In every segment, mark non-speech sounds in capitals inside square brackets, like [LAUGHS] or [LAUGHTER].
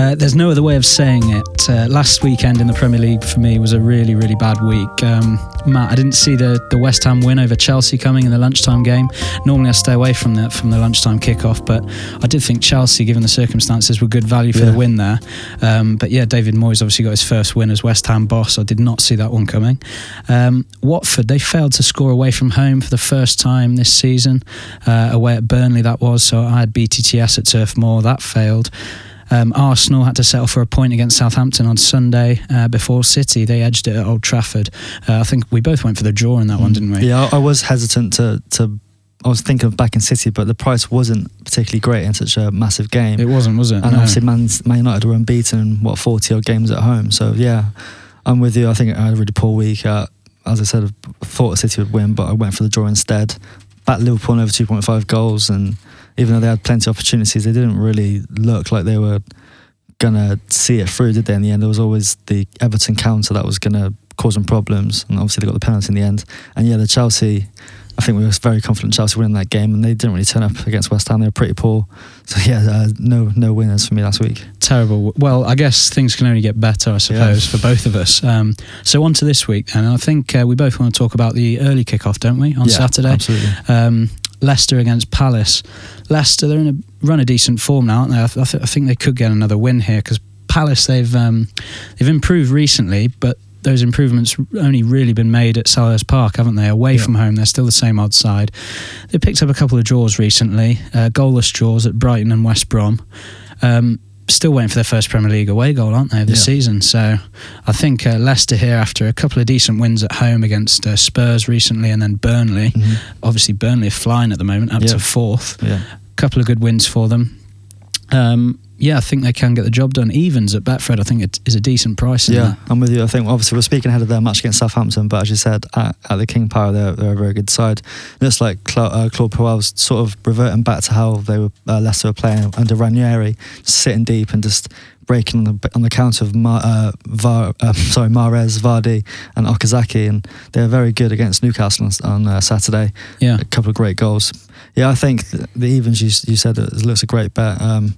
Uh, there's no other way of saying it. Uh, last weekend in the Premier League for me was a really, really bad week. Um, Matt, I didn't see the, the West Ham win over Chelsea coming in the lunchtime game. Normally I stay away from the from the lunchtime kickoff, but I did think Chelsea, given the circumstances, were good value for Yeah. the win there. Um, but yeah, David Moyes obviously got his first win as West Ham boss. I did not see that one coming. Um, Watford, they failed to score away from home for the first time this season. Uh, away at Burnley, that was. So I had BTTS at Turf Moor. That failed. Um, Arsenal had to settle for a point against Southampton on Sunday uh, before City. They edged it at Old Trafford. Uh, I think we both went for the draw in that one, didn't we? Yeah, I I was hesitant to to. I was thinking of back in City, but the price wasn't particularly great in such a massive game. It wasn't, was it? and No. obviously, Man, Man United were unbeaten in what forty odd games at home. So yeah, I'm with you. I think I had a really poor week. Uh, as I said, I thought City would win, but I went for the draw instead. Back Liverpool over 2.5 goals, and even though they had plenty of opportunities, they didn't really look like they were gonna see it through, did they? In the end, there was always the Everton counter that was gonna cause them problems, and obviously they got the penalty in the end. And yeah, the Chelsea. I think we were very confident Chelsea winning that game, and they didn't really turn up against West Ham. They were pretty poor. So yeah, uh, no no winners for me last week. Terrible. Well, I guess things can only get better, I suppose, for both of us. Um, so on to this week, and I think uh, we both want to talk about the early kickoff, don't we, on Yeah, Saturday? absolutely. Um, Leicester against Palace. Leicester, they're in a run of decent form now, aren't they? I, th- I, th- I think they could get another win here because Palace they've um, they've improved recently, but those improvements only really been made at Selhurst Park, haven't they? Away Yeah. from home, they're still the same odd side. They picked up a couple of draws recently, uh, goalless draws at Brighton and West Brom. Um, still waiting for their first Premier League away goal, aren't they, of the Yeah. season? So I think uh, Leicester here, after a couple of decent wins at home against uh, Spurs recently and then Burnley, Mhm. obviously Burnley are flying at the moment, up Yeah. to fourth. Yeah. couple of good wins for them. Um, yeah, I think they can get the job done. Evens at Betfred, I think it is a decent price. Yeah. I'm with you. I think obviously we're speaking ahead of their match against Southampton, but as you said, at, at the King Power, they're, they're a very good side. Looks like Cla- uh, Claude Puel's sort of reverting back to how they were uh, Leicester were playing under Ranieri, sitting deep and just breaking on the on the counter of Mar, uh, Var, uh, [LAUGHS] sorry Mahrez, Vardy, and Okazaki, and they're very good against Newcastle on, on uh, Saturday. Yeah, A couple of great goals. Yeah, I think th- the evens you, you said it looks a great bet. Um,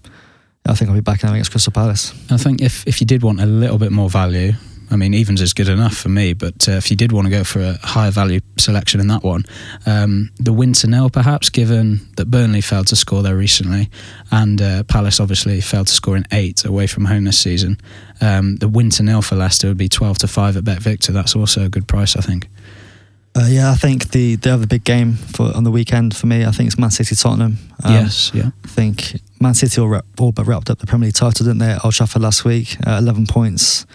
I think I'll be backing them against Crystal Palace. I think if if you did want a little bit more value, I mean, evens is good enough for me. But uh, if you did want to go for a higher value selection in that one, um, the win to nil perhaps, given that Burnley failed to score there recently, and uh, Palace obviously failed to score in eight away from home this season. Um, the win to nil for Leicester would be twelve to five at Bet Victor. That's also a good price, I think. Uh, yeah, I think the the other big game for on the weekend for me, I think it's Man City Tottenham. Um, yes, yeah. I think Man City all, wrap, all but wrapped up the Premier League title, didn't they? At Old Trafford last week, uh, eleven points.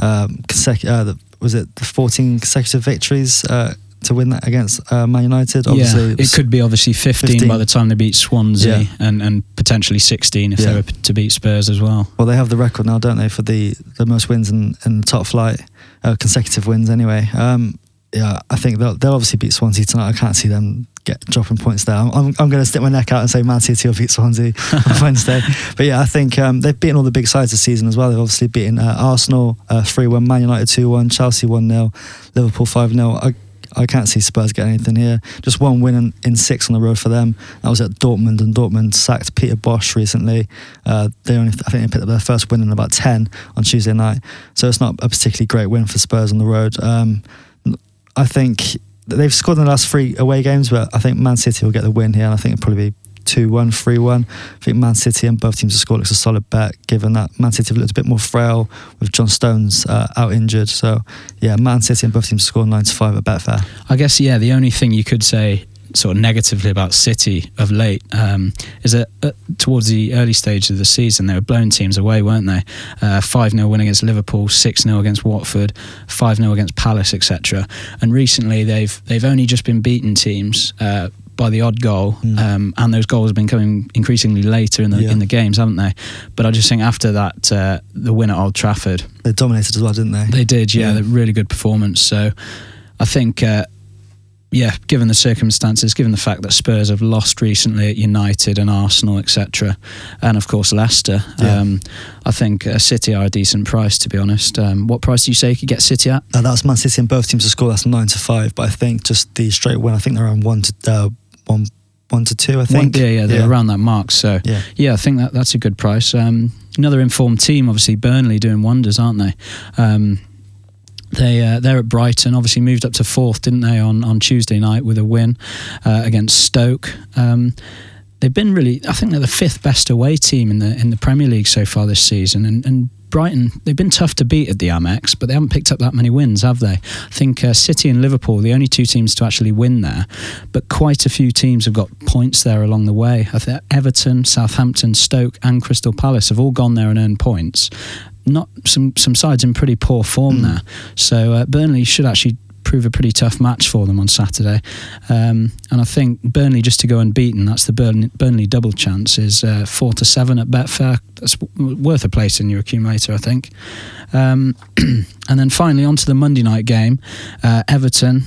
Um, consec- uh, the, was it the fourteen consecutive victories uh, to win that against uh, Man United? Obviously, yeah, it it could be obviously 15, 15. by the time they beat Swansea Yeah. and, and potentially 16 if Yeah. they were to beat Spurs as well. Well, they have the record now, don't they, for the, the most wins in, in the top flight, uh, consecutive wins anyway. Um, yeah, I think they'll, they'll obviously beat Swansea tonight. I can't see them get dropping points there. I'm, I'm, I'm going to stick my neck out and say Man City will beat Swansea [LAUGHS] on Wednesday. But yeah, I think um, they've beaten all the big sides this season as well. They've obviously beaten uh, Arsenal uh, 3 1, Man United 2 1, Chelsea 1 0, Liverpool 5 0. I, I can't see Spurs getting anything here. Just one win in, in six on the road for them. That was at Dortmund, and Dortmund sacked Peter Bosz recently. Uh, they only, I think they picked up their first win in about 10 on Tuesday night. So it's not a particularly great win for Spurs on the road. Um, I think they've scored in the last three away games, but I think Man City will get the win here, and I think it'll probably be 2 1, 3 1. I think Man City and both teams to score looks a solid bet, given that Man City have looked a bit more frail with John Stones uh, out injured. So, yeah, Man City and both teams score 9 to 5 at Betfair. I guess, yeah, the only thing you could say sort of negatively about City of late um, is that uh, towards the early stage of the season, they were blowing teams away, weren't they? Uh, 5 0 win against Liverpool, 6 0 against Watford, 5 0 against Palace, etc. And recently, they've they've only just been beaten teams. Uh, by the odd goal, Mm. um, and those goals have been coming increasingly later in the Yeah. in the games, haven't they? But I just think after that, uh, the win at Old Trafford, They dominated as well, didn't they? they did, yeah, Yeah. really good performance. So I think, uh, yeah, given the circumstances, given the fact that Spurs have lost recently at United and Arsenal, etc., and of course Leicester, Yeah. um, I think uh, City are a decent price, to be honest. Um, what price do you say you could get City at? Uh, that's Man City and both teams to score. That's nine to five. But I think just the straight win. I think they're around one to uh, one one to two. I One- think. yeah, yeah, they're around that mark. So Yeah. yeah, I think that that's a good price. Um, another informed team, obviously Burnley doing wonders, aren't they? They uh, they're at Brighton. Obviously moved up to fourth, didn't they, on, on Tuesday night with a win uh, against Stoke. Um, they've been really. I think they're the fifth best away team in the in the Premier League so far this season, and, and Brighton, they've been tough to beat at the Amex, but they haven't picked up that many wins, have they? I think uh, City and Liverpool, the only two teams to actually win there, but quite a few teams have got points there along the way. I think Everton, Southampton, Stoke, and Crystal Palace have all gone there and earned points. Not some some sides in pretty poor form mm. there, so uh, Burnley should actually prove a pretty tough match for them on Saturday. Um, and I think Burnley just to go unbeaten, that's the Burnley, Burnley double chance, is uh, four to seven at Betfair. That's worth a place in your accumulator, I think. Um, [CLEARS THROAT] and then finally, on to the Monday night game, uh, Everton.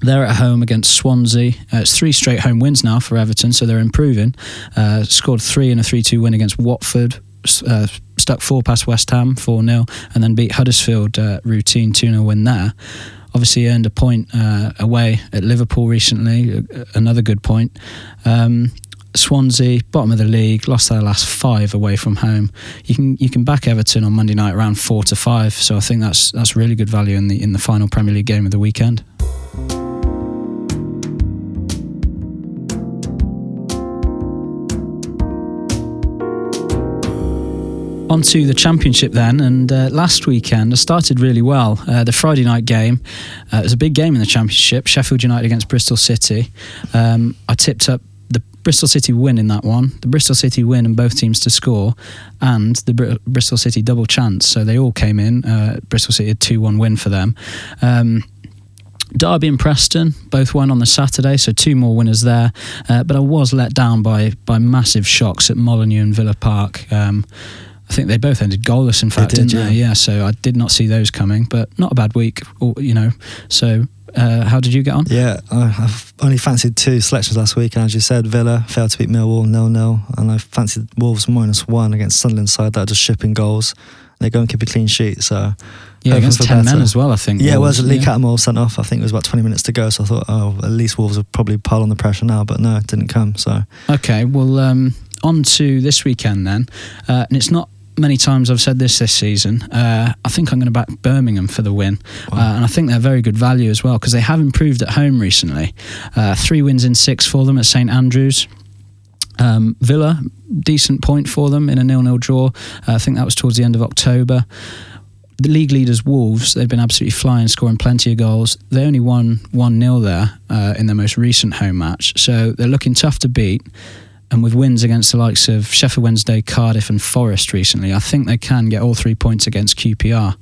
They're at home against Swansea. Uh, it's three straight home wins now for Everton, so they're improving. Uh, scored three in a 3 2 win against Watford. Uh, stuck four past West Ham, 4 0, and then beat Huddersfield uh, routine 2 0 win there obviously earned a point uh, away at Liverpool recently, another good point. Um, Swansea, bottom of the league, lost their last five away from home. You can you can back Everton on Monday night around four to five. So I think that's that's really good value in the in the final Premier League game of the weekend. On to the championship then, and uh, last weekend I started really well. Uh, the Friday night game uh, it was a big game in the championship. Sheffield United against Bristol City. Um, I tipped up the Bristol City win in that one, the Bristol City win and both teams to score, and the Br- Bristol City double chance. So they all came in. Uh, Bristol City had two one win for them. Um, Derby and Preston both won on the Saturday, so two more winners there. Uh, but I was let down by by massive shocks at Molineux and Villa Park. Um, I think they both ended goalless. In fact, did, not yeah. yeah. So I did not see those coming, but not a bad week, you know. So uh, how did you get on? Yeah, I've only fancied two selections last week, and as you said, Villa failed to beat Millwall nil nil, and I fancied Wolves minus one against Sunderland side that are just shipping goals. They go and keep a clean sheet, so yeah, against ten better. men as well. I think. Yeah, Wolves, well, Lee yeah. Cattermole sent off. I think it was about twenty minutes to go, so I thought, oh, at least Wolves would probably pile on the pressure now, but no, it didn't come. So okay, well, um, on to this weekend then, uh, and it's not many times I've said this this season. Uh, I think I'm going to back Birmingham for the win, wow. uh, and I think they're very good value as well because they have improved at home recently. Uh, three wins in six for them at St Andrews. Um, Villa, decent point for them in a nil-nil draw. Uh, I think that was towards the end of October. The league leaders Wolves, they've been absolutely flying, scoring plenty of goals. They only won 1 0 there uh, in their most recent home match, so they're looking tough to beat and with wins against the likes of Sheffield Wednesday, Cardiff, and Forest recently, I think they can get all three points against QPR.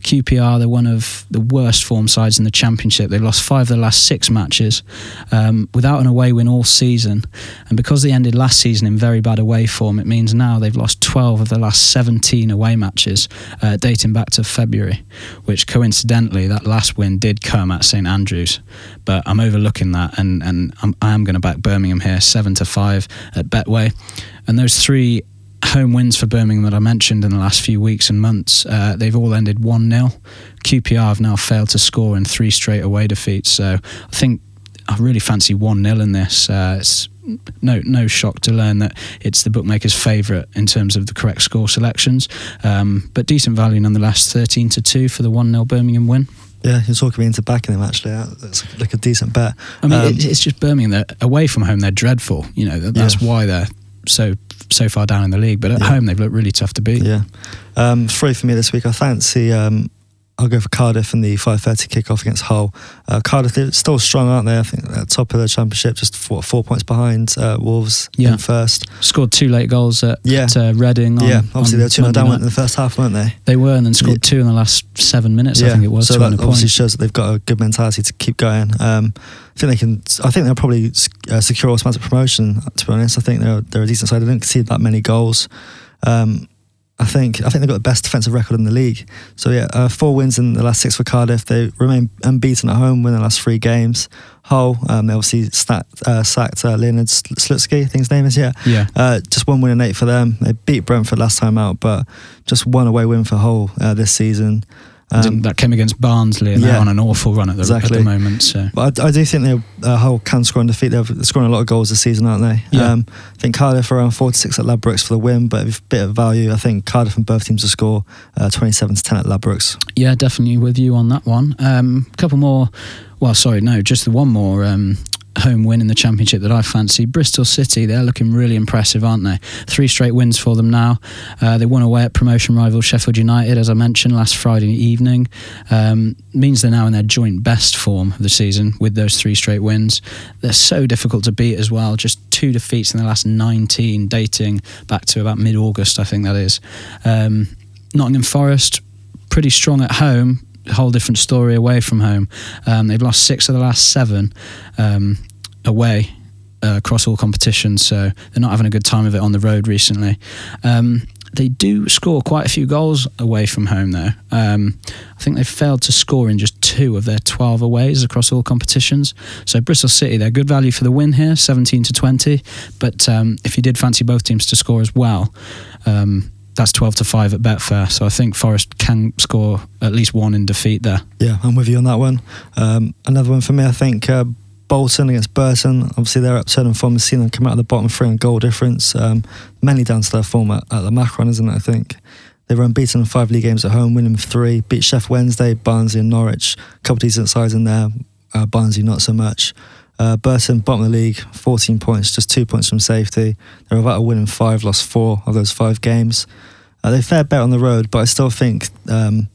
QPR, they're one of the worst form sides in the Championship. They've lost five of the last six matches um, without an away win all season. And because they ended last season in very bad away form, it means now they've lost 12 of the last 17 away matches, uh, dating back to February, which coincidentally, that last win did come at St Andrews. But I'm overlooking that, and, and I'm, I am going to back Birmingham here, 7 to 5 at Betway. And those three home wins for Birmingham that I mentioned in the last few weeks and months, uh, they've all ended 1 0. QPR have now failed to score in three straight away defeats. So I think I really fancy 1 0 in this. Uh, it's no no shock to learn that it's the bookmaker's favourite in terms of the correct score selections, um, but decent value nonetheless. 13 to 2 for the 1 0 Birmingham win. Yeah, you're talking me into backing them. Actually, that's like a decent bet. I mean, um, it's just Birmingham. They're away from home. They're dreadful. You know, that's yeah. why they're so so far down in the league. But at yeah. home, they've looked really tough to beat. Yeah, um, three for me this week. I fancy um, I'll go for Cardiff in the 5:30 kickoff against Hull. Uh, Cardiff they're still strong, aren't they? I think at the top of the championship, just four, four points behind uh, Wolves yeah. in first. Scored two late goals at, yeah. at uh, Reading. On, yeah, obviously they were two down in the first half, weren't they? They were, and then scored yeah. two in the last seven minutes. Yeah. I think it was. So that obviously shows that they've got a good mentality to keep going. Um, I think they can. I think they'll probably uh, secure automatic promotion. To be honest, I think they're they're a decent side. They didn't concede that many goals. Um, I think I think they've got the best defensive record in the league. So yeah, uh, four wins in the last six for Cardiff. They remain unbeaten at home, win the last three games. Hull, um, they obviously stat, uh, sacked uh, Leonid Slutsky, I think his name is. Yeah, yeah. Uh, just one win and eight for them. They beat Brentford last time out, but just one away win for Hull uh, this season. Um, that came against Barnsley, and yeah, they're on an awful run at the, exactly. at the moment. So, but I, I do think they uh, Hull can score in defeat. They're scoring a lot of goals this season, aren't they? Yeah. Um, I think Cardiff are around four to six at Ladbrokes for the win, but a bit of value. I think Cardiff and both teams to score uh, twenty-seven to ten at Ladbrokes. Yeah, definitely with you on that one. A um, couple more. Well, sorry, no, just the one more um, home win in the championship that I fancy. Bristol City, they're looking really impressive, aren't they? Three straight wins for them now. Uh, they won away at promotion rival Sheffield United, as I mentioned last Friday evening. Um, means they're now in their joint best form of the season with those three straight wins. They're so difficult to beat as well. Just two defeats in the last 19, dating back to about mid-August, I think that is. Um, Nottingham Forest, pretty strong at home whole different story away from home. Um, they've lost six of the last seven um, away uh, across all competitions, so they're not having a good time of it on the road recently. Um, they do score quite a few goals away from home, though. Um, I think they've failed to score in just two of their 12 aways across all competitions. So Bristol City, they're good value for the win here, 17 to 20. But um, if you did fancy both teams to score as well, um, that's 12 to 5 at Betfair. So I think Forest can score at least one in defeat there. Yeah, I'm with you on that one. Um, another one for me, I think uh, Bolton against Burton. Obviously, they're upturning form. We've seen them come out of the bottom three on goal difference, um, mainly down to their form at, at the Macron, isn't it? I think. They were unbeaten in five league games at home, winning three, beat Sheff Wednesday, Barnsley, and Norwich. A couple decent sides in there. Uh, Barnsley, not so much. Uh, Burton, bottom of the league, 14 points, just two points from safety. They're about a win in five, lost four of those five games. Uh, they fared better on the road, but I still think um,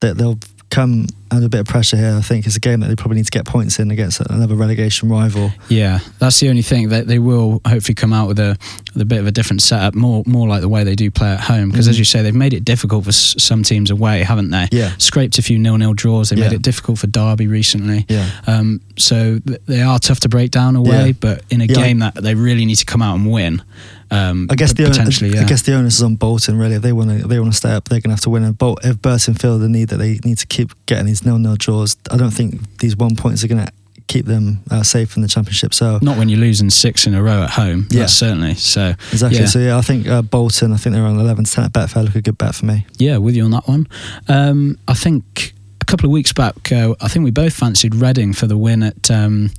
that they'll come under a bit of pressure here. I think it's a game that they probably need to get points in against another relegation rival. Yeah, that's the only thing that they will hopefully come out with a, with a bit of a different setup, more more like the way they do play at home. Because mm-hmm. as you say, they've made it difficult for s- some teams away, haven't they? Yeah, scraped a few nil-nil draws. They yeah. made it difficult for Derby recently. Yeah, um, so th- they are tough to break down away, yeah. but in a yeah. game that they really need to come out and win. Um, I guess the potentially, yeah. I guess the onus is on Bolton. Really, if they want to, they want to stay up, they're going to have to win. And Bol- if Burton feel the need that they need to keep getting these nil-nil draws, I don't think these one points are going to keep them uh, safe in the championship. So not when you're losing six in a row at home. Yeah, certainly. So exactly. Yeah. So yeah, I think uh, Bolton. I think they're on eleven to ten at Betfair. Look a good bet for me. Yeah, with you on that one. Um, I think a couple of weeks back, uh, I think we both fancied Reading for the win at. Um,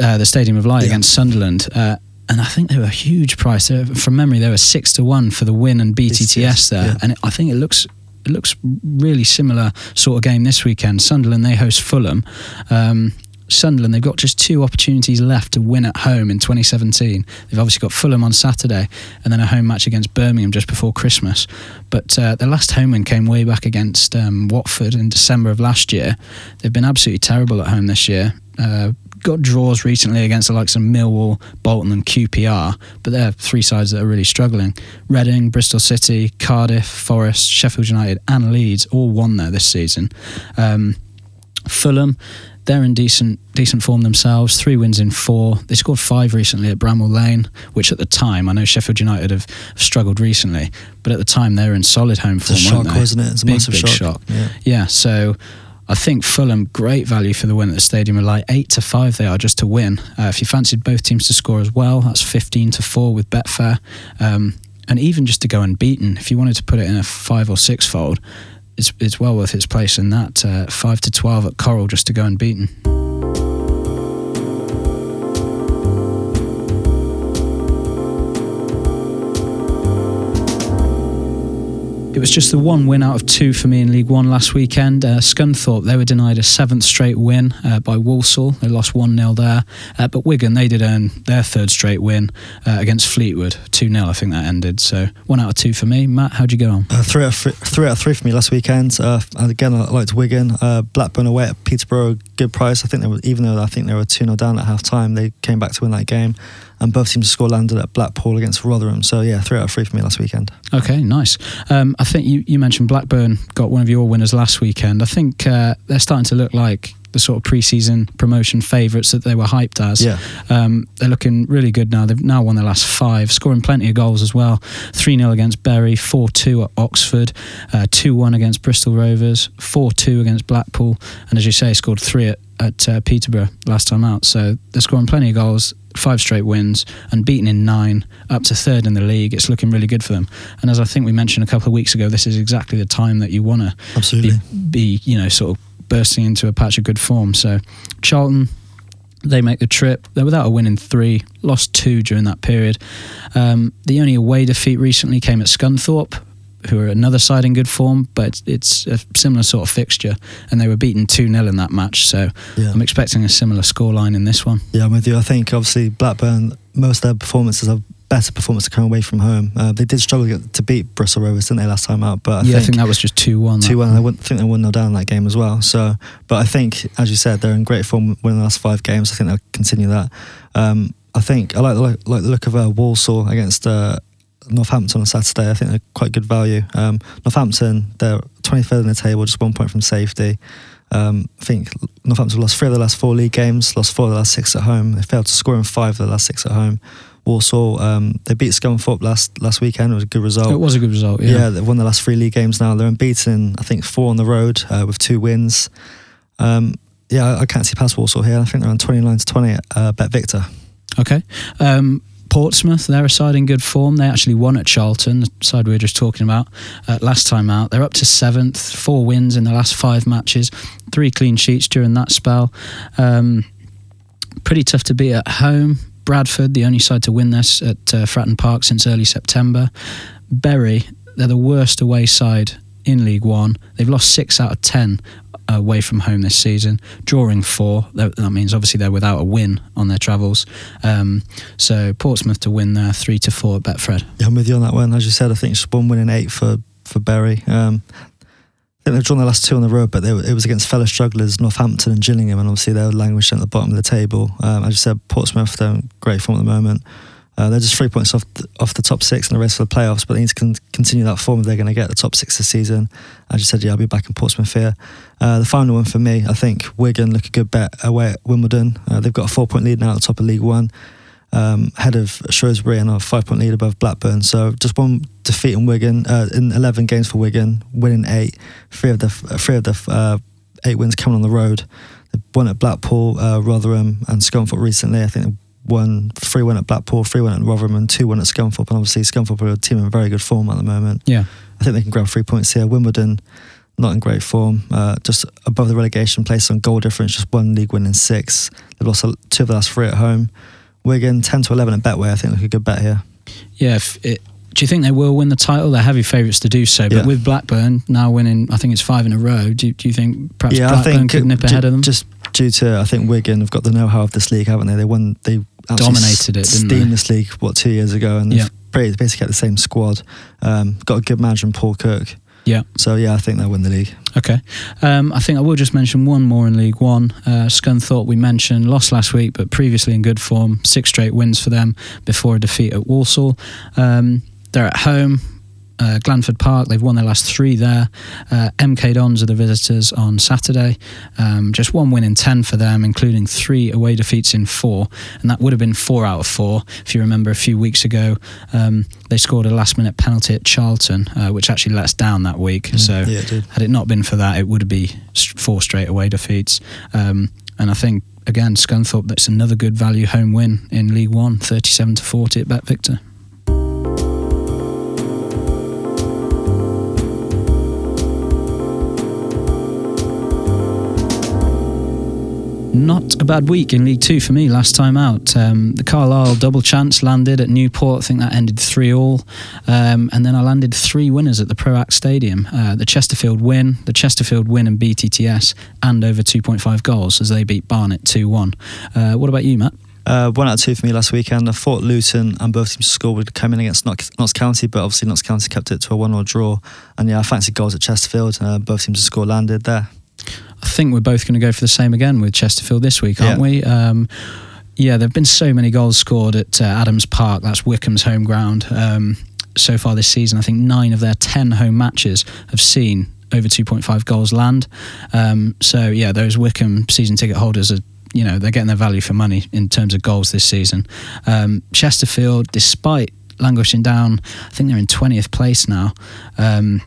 uh, the Stadium of Light yeah. against Sunderland. Uh, and I think they were a huge price. from memory, they were six to one for the win and BTTS there, yeah. and it, I think it looks it looks really similar sort of game this weekend. Sunderland they host Fulham. Um, Sunderland, they've got just two opportunities left to win at home in 2017. They've obviously got Fulham on Saturday and then a home match against Birmingham just before Christmas. But uh, their last home win came way back against um, Watford in December of last year. They've been absolutely terrible at home this year. Uh, got draws recently against the likes of Millwall, Bolton, and QPR, but they're three sides that are really struggling. Reading, Bristol City, Cardiff, Forest, Sheffield United, and Leeds all won there this season. Um, Fulham, they're in decent decent form themselves. Three wins in four. They scored five recently at Bramall Lane, which at the time I know Sheffield United have, struggled recently, but at the time they were in solid home form. It's a shock, wasn't it? It's a big, massive big shock. shock. Yeah. yeah. So I think Fulham, great value for the win at the Stadium Light. 8 to 5 they are just to win. Uh, if you fancied both teams to score as well, that's 15 to 4 with Betfair. Um, and even just to go unbeaten, if you wanted to put it in a 5 or 6 fold, it's, it's well worth its place in that. Uh, 5 to 12 at Coral just to go unbeaten. It was just the one win out of two for me in League One last weekend. Uh, Scunthorpe, they were denied a seventh straight win uh, by Walsall. They lost 1 0 there. Uh, but Wigan, they did earn their third straight win uh, against Fleetwood. 2 0, I think that ended. So one out of two for me. Matt, how'd you go on? Uh, three, out of three, three out of three for me last weekend. Uh, again, I liked Wigan. Blackburn away at Peterborough, good price. I think they were, even though I think they were 2 0 down at half time, they came back to win that game and both teams to score landed at Blackpool against Rotherham. So yeah, three out of three for me last weekend. Okay, nice. Um, I think you, you mentioned Blackburn got one of your winners last weekend. I think uh, they're starting to look like the sort of preseason promotion favourites that they were hyped as. Yeah. Um, they're looking really good now. They've now won their last five, scoring plenty of goals as well. 3 0 against Bury, 4 2 at Oxford, 2 uh, 1 against Bristol Rovers, 4 2 against Blackpool, and as you say, scored three at, at uh, Peterborough last time out. So they're scoring plenty of goals five straight wins and beaten in nine, up to third in the league. It's looking really good for them. And as I think we mentioned a couple of weeks ago, this is exactly the time that you want to absolutely be, be, you know, sort of bursting into a patch of good form. So Charlton, they make the trip. They're without a win in three, lost two during that period. Um, the only away defeat recently came at Scunthorpe, who are another side in good form, but it's a similar sort of fixture, and they were beaten 2 0 in that match. So yeah. I'm expecting a similar scoreline in this one. Yeah, I'm with you. I think obviously Blackburn, most of their performances have better performance to come away from home. Uh, they did struggle to beat Bristol Rovers, didn't they, last time out? But I, yeah, think, I think that was just two one. Two one. I think they won 0 down that game as well. So, but I think, as you said, they're in great form winning the last five games. I think they'll continue that. Um, I think I like the, like the look of uh, Walsall against uh, Northampton on Saturday. I think they're quite good value. Um, Northampton, they're 23rd in the table, just one point from safety. Um, I think Northampton lost three of the last four league games, lost four of the last six at home. They failed to score in five of the last six at home. Walsall, um, they beat Scunthorpe last last weekend. It was a good result. It was a good result. Yeah, yeah they've won the last three league games now. They're unbeaten. I think four on the road uh, with two wins. Um, yeah, I, can't see past Walsall here. I think they're on twenty nine to twenty at uh, Bet Victor. Okay. Um, Portsmouth, they're a side in good form. They actually won at Charlton, the side we were just talking about uh, last time out. They're up to seventh, four wins in the last five matches, three clean sheets during that spell. Um, pretty tough to beat at home. Bradford, the only side to win this at uh, Fratton Park since early September. Bury, they're the worst away side in League One. They've lost six out of ten away from home this season, drawing four. That, means obviously they're without a win on their travels. Um, so Portsmouth to win there, three to four at Betfred. Yeah, I'm with you on that one. As you said, I think it's one win in eight for for Bury. Um, think they've drawn the last two on the road, but it was against fellow strugglers Northampton and Gillingham, and obviously they're languishing at the bottom of the table. Um, as you said, Portsmouth they're in great form at the moment. Uh, they're just three points off the, off the top six in the race for the playoffs, but they need to con- continue that form if they're going to get the top six this season. As you said, yeah, I'll be back in Portsmouth here. Uh, the final one for me, I think Wigan look a good bet away at Wimbledon. Uh, they've got a four point lead now at the top of League One, um, ahead of Shrewsbury and a five point lead above Blackburn. So just one defeat in Wigan uh, in 11 games for Wigan, winning eight. Three of the three of the uh, eight wins coming on the road. They won at Blackpool, uh, Rotherham, and Scunthorpe recently. I think three one three one at Blackpool, three one at Rotherham, and two one at Scunthorpe. And obviously, Scunthorpe are a team in very good form at the moment. Yeah, I think they can grab three points here. Wimbledon, not in great form, uh, just above the relegation place on goal difference, just one league win in six. They've lost two of the last three at home. Wigan ten to eleven at Betway. I think look a good bet here. Yeah, it, do you think they will win the title? They're heavy favourites to do so, but yeah. with Blackburn now winning, I think it's five in a row. Do, do you think perhaps yeah, Blackburn could nip ahead of them? Just due to I think Wigan have got the know-how of this league, haven't they? They won, they dominated it, steamed this league what two years ago, and they've basically got the same squad. Um, got a good manager in Paul Cook. Yeah. So yeah, I think they'll win the league. Okay. Um, I think I will just mention one more in League One. Uh, Scunthorpe we mentioned lost last week, but previously in good form. Six straight wins for them before a defeat at Walsall. Um, they're at home uh, Glanford Park. They've won their last three there. Uh, MK Dons are the visitors on Saturday. Um, just one win in 10 for them, including three away defeats in four. And that would have been four out of four. If you remember a few weeks ago, um, they scored a last minute penalty at Charlton, uh, which actually let us down that week. Mm, so, yeah, it had it not been for that, it would be four straight away defeats. Um, and I think again, Scunthorpe, that's another good value home win in League One, 37 to 40 at Bet Victor. Not a bad week in League Two for me last time out. Um, the Carlisle double chance landed at Newport. I think that ended 3 all. Um, and then I landed three winners at the Proact Stadium uh, the Chesterfield win, the Chesterfield win and BTTS, and over 2.5 goals as they beat Barnet 2 1. Uh, what about you, Matt? Uh, one out of two for me last weekend. I thought Luton and both teams to score would come in against Notts County, but obviously Notts County kept it to a 1 0 draw. And yeah, I fancied goals at Chesterfield. Uh, both teams to score landed there. I think we're both going to go for the same again with Chesterfield this week, aren't yeah. we? Um, yeah, there have been so many goals scored at uh, Adams Park. That's Wycombe's home ground. Um, so far this season, I think nine of their ten home matches have seen over 2.5 goals land. Um, so yeah, those Wycombe season ticket holders are you know they're getting their value for money in terms of goals this season. Um, Chesterfield, despite languishing down, I think they're in 20th place now. Um,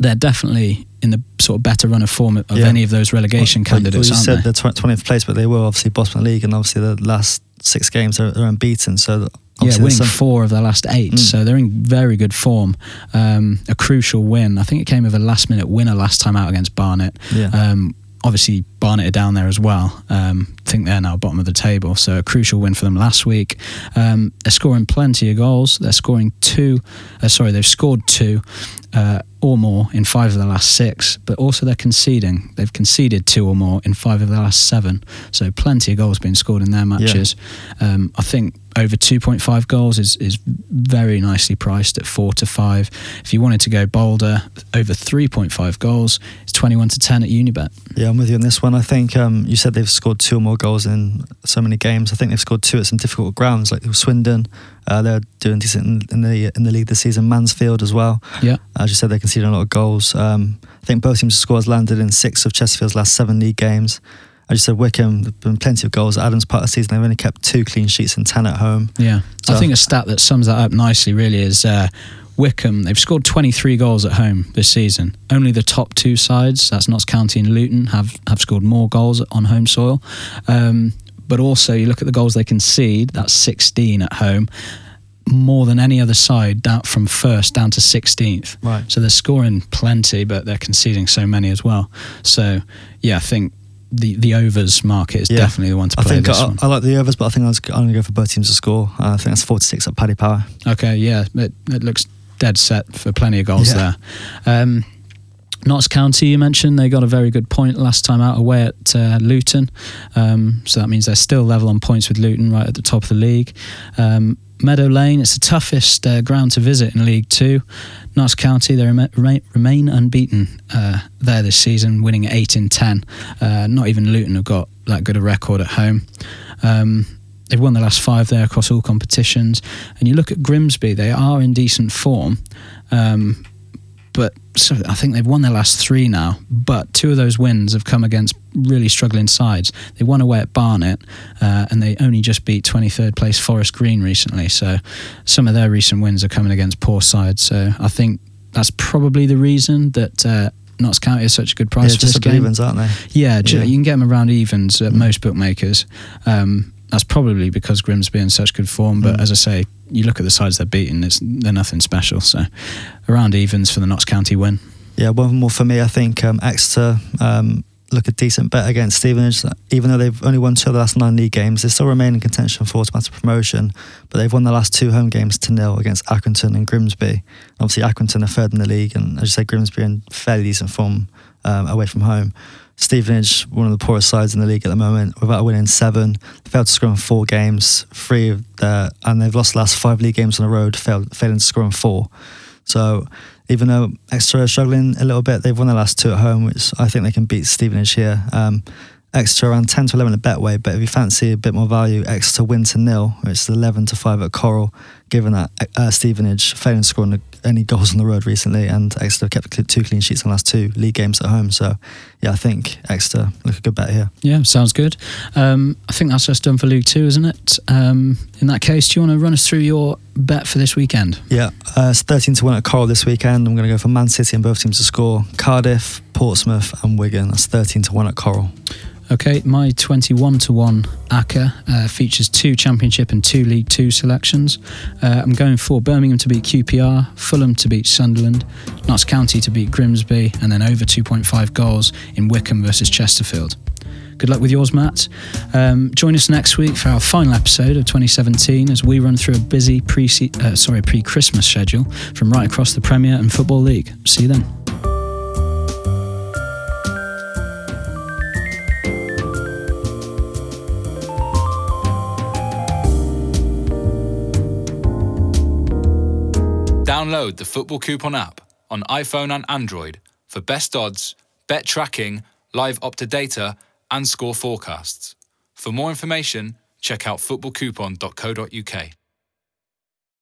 they're definitely in the sort of better run of form of Yeah. any of those relegation Well, candidates, well, you aren't said they? they're twentieth place, but they were obviously bottom of the league, and obviously the last six games are, are unbeaten. So yeah, winning some- four of their last eight, Mm. so they're in very good form. Um, a crucial win. I think it came with a last minute winner last time out against Barnet. yeah. Um, obviously, Barnet are down there as well. Um, I think they're now bottom of the table, so a crucial win for them last week. Um, they're scoring plenty of goals. They're scoring two. Uh, sorry, they've scored two uh, or more in five of the last six, but also they're conceding. They've conceded two or more in five of the last seven. So plenty of goals being scored in their matches. Um, I think over 2.5 goals is, is very nicely priced at four to five. If you wanted to go bolder, over 3.5 goals, it's 21 to 10 at Unibet. Yeah, I'm with you on this one. I think um, you said they've scored two or more goals in so many games. I think they've scored two at some difficult grounds, like Swindon. Uh, they're doing decent in, in the in the league this season. Mansfield as well. Yeah. As you said, they conceded a lot of goals. Um, I think both teams' scores landed in six of Chesterfield's last seven league games. As you said, Wycombe, there've been plenty of goals. Adams part of the season, they've only kept two clean sheets and 10 at home. Yeah, I think a stat that sums that up nicely really is uh, Wycombe. They've scored 23 goals at home this season. Only the top two sides, that's Notts County and Luton, have have scored more goals on home soil. Um, but also, you look at the goals they concede. That's 16 at home, more than any other side down from first down to 16th. Right. So they're scoring plenty, but they're conceding so many as well. So yeah, I think. The, the overs market is Yeah. definitely the one to I play think this I. I like the overs, but I think I was, I'm going to go for both teams to score. Uh, I think that's 4 to 6 at Paddy Power. Okay, yeah, it, it looks dead set for plenty of goals Yeah. there. Um, Notts County, you mentioned they got a very good point last time out away at uh, Luton, um, so that means they're still level on points with Luton, right at the top of the league. Um, Meadow Lane, it's the toughest uh, ground to visit in League Two. Notts County, they rem- remain, unbeaten uh, there this season, winning eight in ten. Uh, not even Luton have got that good a record at home. Um, they've won the last five there across all competitions. And you look at Grimsby, they are in decent form. Um, but so I think they've won their last three now. But two of those wins have come against really struggling sides. They won away at Barnet, uh, and they only just beat 23rd place Forest Green recently. So some of their recent wins are coming against poor sides. So I think that's probably the reason that uh, Notts County is such a good Yeah, price for this just double game. evens, aren't they? Yeah, Yeah. you can get them around evens at Mm. most bookmakers. Um, that's probably because Grimsby in such good form. But Mm. as I say, you look at the sides they're beating; it's, they're nothing special. So around evens for the Notts County win. Yeah, one more for me. I think um, Exeter um, look a decent bet against Stevenage. Even though they've only won two of the last nine league games, they still remain in contention for automatic promotion. But they've won the last two home games to nil against Accrington and Grimsby. Obviously, Accrington are third in the league, and as you say, Grimsby are in fairly decent form um, away from home. Stevenage, one of the poorest sides in the league at the moment, without winning seven, failed to score in four games, three of their, and they've lost the last five league games on the road, failed, failing to score in four. So even though Exeter are struggling a little bit, they've won the last two at home, which I think they can beat Stevenage here. Um, Exeter around 10 to 11 at Betway, but if you fancy a bit more value, Exeter win to nil, which is 11 to 5 at Coral, given that uh, Stevenage failing to score in the- any goals on the road recently, and Exeter kept two clean sheets in the last two league games at home. So, yeah, I think Exeter look a good bet here. Yeah, sounds good. Um, I think that's us done for League Two, isn't it? Um, in that case, do you want to run us through your bet for this weekend? Yeah, uh, it's 13 to 1 at Coral this weekend. I'm going to go for Man City and both teams to score. Cardiff, Portsmouth, and Wigan. That's 13 to 1 at Coral. Okay, my 21 to 1 ACCA uh, features two Championship and two League Two selections. Uh, I'm going for Birmingham to beat QPR, Fulham to beat Sunderland, Notts County to beat Grimsby, and then over 2.5 goals in Wycombe versus Chesterfield. Good luck with yours, Matt. Um, join us next week for our final episode of 2017 as we run through a busy pre uh, sorry pre Christmas schedule from right across the Premier and Football League. See you then. Download the Football Coupon app on iPhone and Android for best odds, bet tracking, live Opta data, and score forecasts. For more information, check out footballcoupon.co.uk.